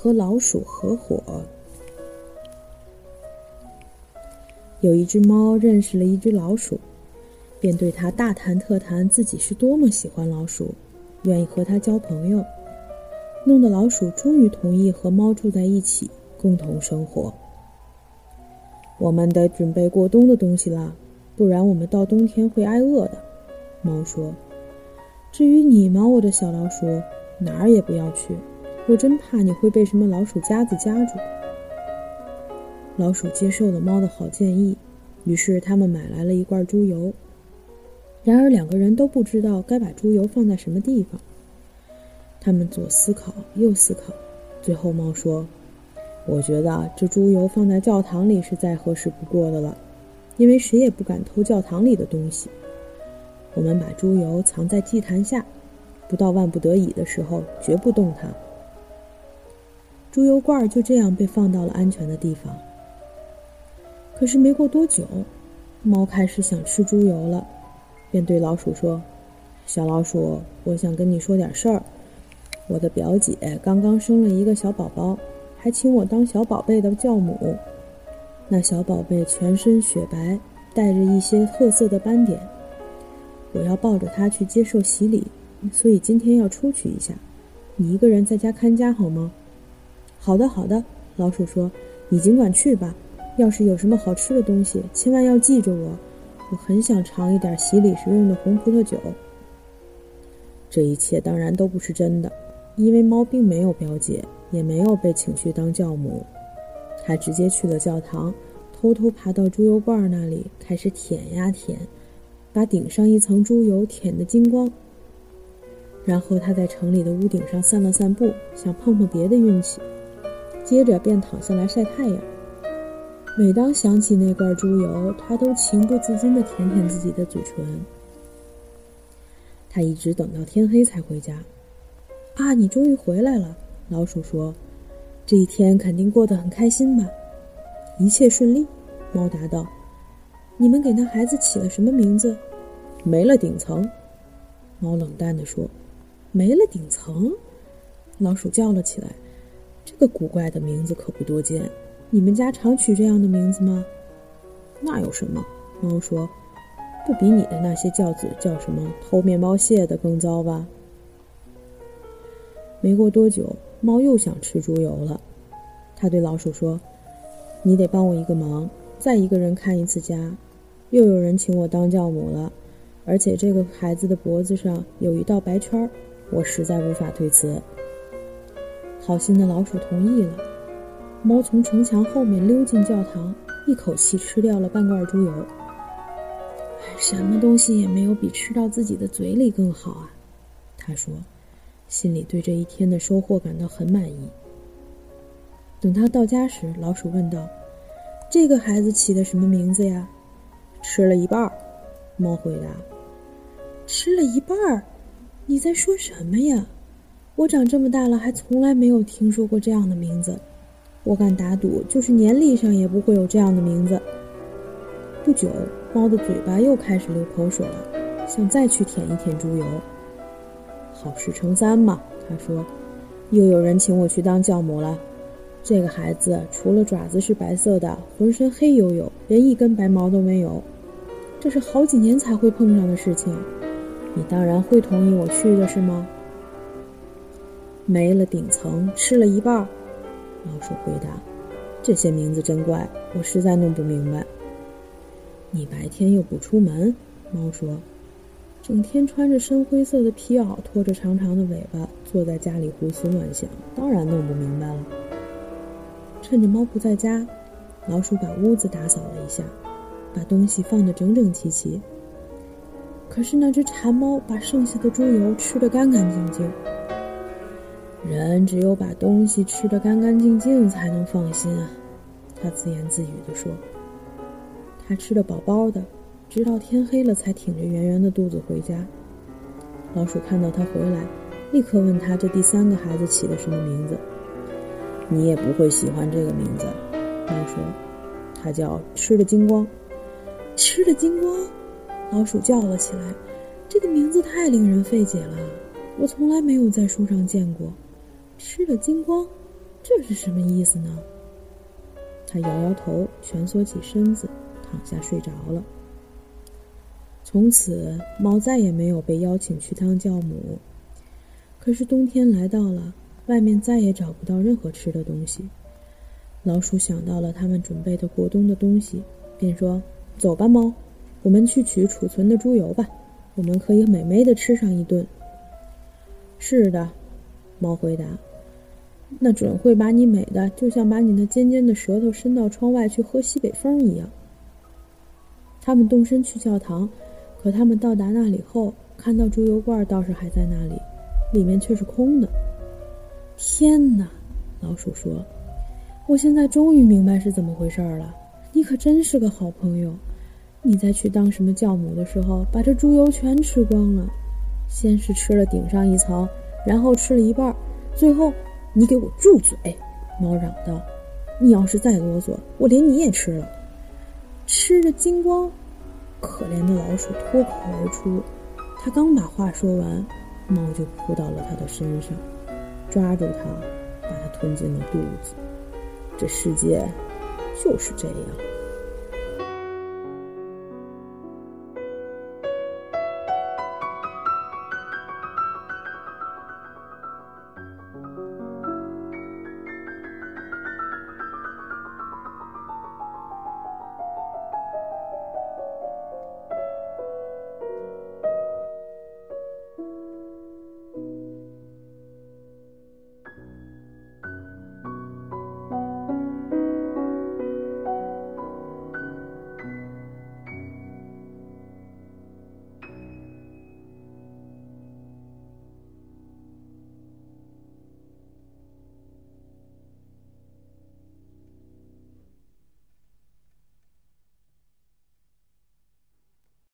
和老鼠合伙。有一只猫认识了一只老鼠，便对它大谈特谈自己是多么喜欢老鼠，愿意和它交朋友，弄得老鼠终于同意和猫住在一起，共同生活。我们得准备过冬的东西啦，不然我们到冬天会挨饿的。猫说：“至于你吗，我的小老鼠，哪儿也不要去，我真怕你会被什么老鼠夹子夹住。”老鼠接受了猫的好建议，于是他们买来了一罐猪油。然而两个人都不知道该把猪油放在什么地方。他们左思考右思考，最后猫说：“我觉得这猪油放在教堂里是再合适不过的了，因为谁也不敢偷教堂里的东西。我们把猪油藏在祭坛下，不到万不得已的时候绝不动它。”猪油罐就这样被放到了安全的地方。可是没过多久，猫开始想吃猪油了，便对老鼠说：“小老鼠，我想跟你说点事儿。我的表姐刚刚生了一个小宝宝，还请我当小宝贝的教母。那小宝贝全身雪白，带着一些褐色的斑点。我要抱着它去接受洗礼，所以今天要出去一下。你一个人在家看家好吗？”“好的，好的。”老鼠说，“你尽管去吧。”要是有什么好吃的东西，千万要记着我。我很想尝一点洗礼时用的红葡萄酒。这一切当然都不是真的，因为猫并没有表姐，也没有被请去当教母。它直接去了教堂，偷偷爬到猪油罐那里，开始舔呀舔，把顶上一层猪油舔得精光。然后他在城里的屋顶上散了散步，想碰碰别的运气。接着便躺下来晒太阳。每当想起那罐猪油，他都情不自禁地舔舔自己的嘴唇。他一直等到天黑才回家。啊，你终于回来了！老鼠说：“这一天肯定过得很开心吧？”一切顺利，猫答道。“你们给那孩子起了什么名字？”“没了顶层。”猫冷淡地说。“没了顶层！”老鼠叫了起来。“个古怪的名字可不多见。”你们家常取这样的名字吗？那有什么？猫说：“不比你的那些教子叫什么偷面包屑的更糟吧？”没过多久，猫又想吃猪油了。他对老鼠说：“你得帮我一个忙，再一个人看一次家。又有人请我当教母了，而且这个孩子的脖子上有一道白圈儿，我实在无法推辞。”好心的老鼠同意了。猫从城墙后面溜进教堂，一口气吃掉了半罐猪油。什么东西也没有比吃到自己的嘴里更好啊！他说，心里对这一天的收获感到很满意。等他到家时，老鼠问道：“这个孩子起的什么名字呀？”“吃了一半儿。”猫回答。“吃了一半儿？你在说什么呀？我长这么大了，还从来没有听说过这样的名字。”我敢打赌，就是年历上也不会有这样的名字。不久，猫的嘴巴又开始流口水了，想再去舔一舔猪油。好事成三嘛，他说：“又有人请我去当教母了。这个孩子除了爪子是白色的，浑身黑黝黝，连一根白毛都没有。这是好几年才会碰上的事情。你当然会同意我去的是吗？”没了顶层，吃了一半。老鼠回答：“这些名字真怪，我实在弄不明白。”你白天又不出门，猫说：“整天穿着深灰色的皮袄，拖着长长的尾巴，坐在家里胡思乱想，当然弄不明白了。”趁着猫不在家，老鼠把屋子打扫了一下，把东西放得整整齐齐。可是那只馋猫把剩下的猪油吃得干干净净。人只有把东西吃得干干净净，才能放心啊！他自言自语地说。他吃得饱饱的，直到天黑了才挺着圆圆的肚子回家。老鼠看到他回来，立刻问他这第三个孩子起的什么名字。你也不会喜欢这个名字，猫说。他叫吃了精光。吃了精光！老鼠叫了起来。这个名字太令人费解了，我从来没有在书上见过。吃了精光，这是什么意思呢？他摇摇头，蜷缩起身子，躺下睡着了。从此，猫再也没有被邀请去当教母。可是冬天来到了，外面再也找不到任何吃的东西。老鼠想到了他们准备的过冬的东西，便说：“走吧，猫，我们去取储存的猪油吧，我们可以美美的吃上一顿。”是的，猫回答。那准会把你美的，就像把你那尖尖的舌头伸到窗外去喝西北风一样。他们动身去教堂，可他们到达那里后，看到猪油罐倒是还在那里，里面却是空的。天哪！老鼠说：“我现在终于明白是怎么回事了。你可真是个好朋友。你在去当什么教母的时候，把这猪油全吃光了。先是吃了顶上一层，然后吃了一半，最后……”你给我住嘴！猫嚷道：“你要是再啰嗦，我连你也吃了，吃着精光！”可怜的老鼠脱口而出。他刚把话说完，猫就扑到了他的身上，抓住他，把他吞进了肚子。这世界就是这样。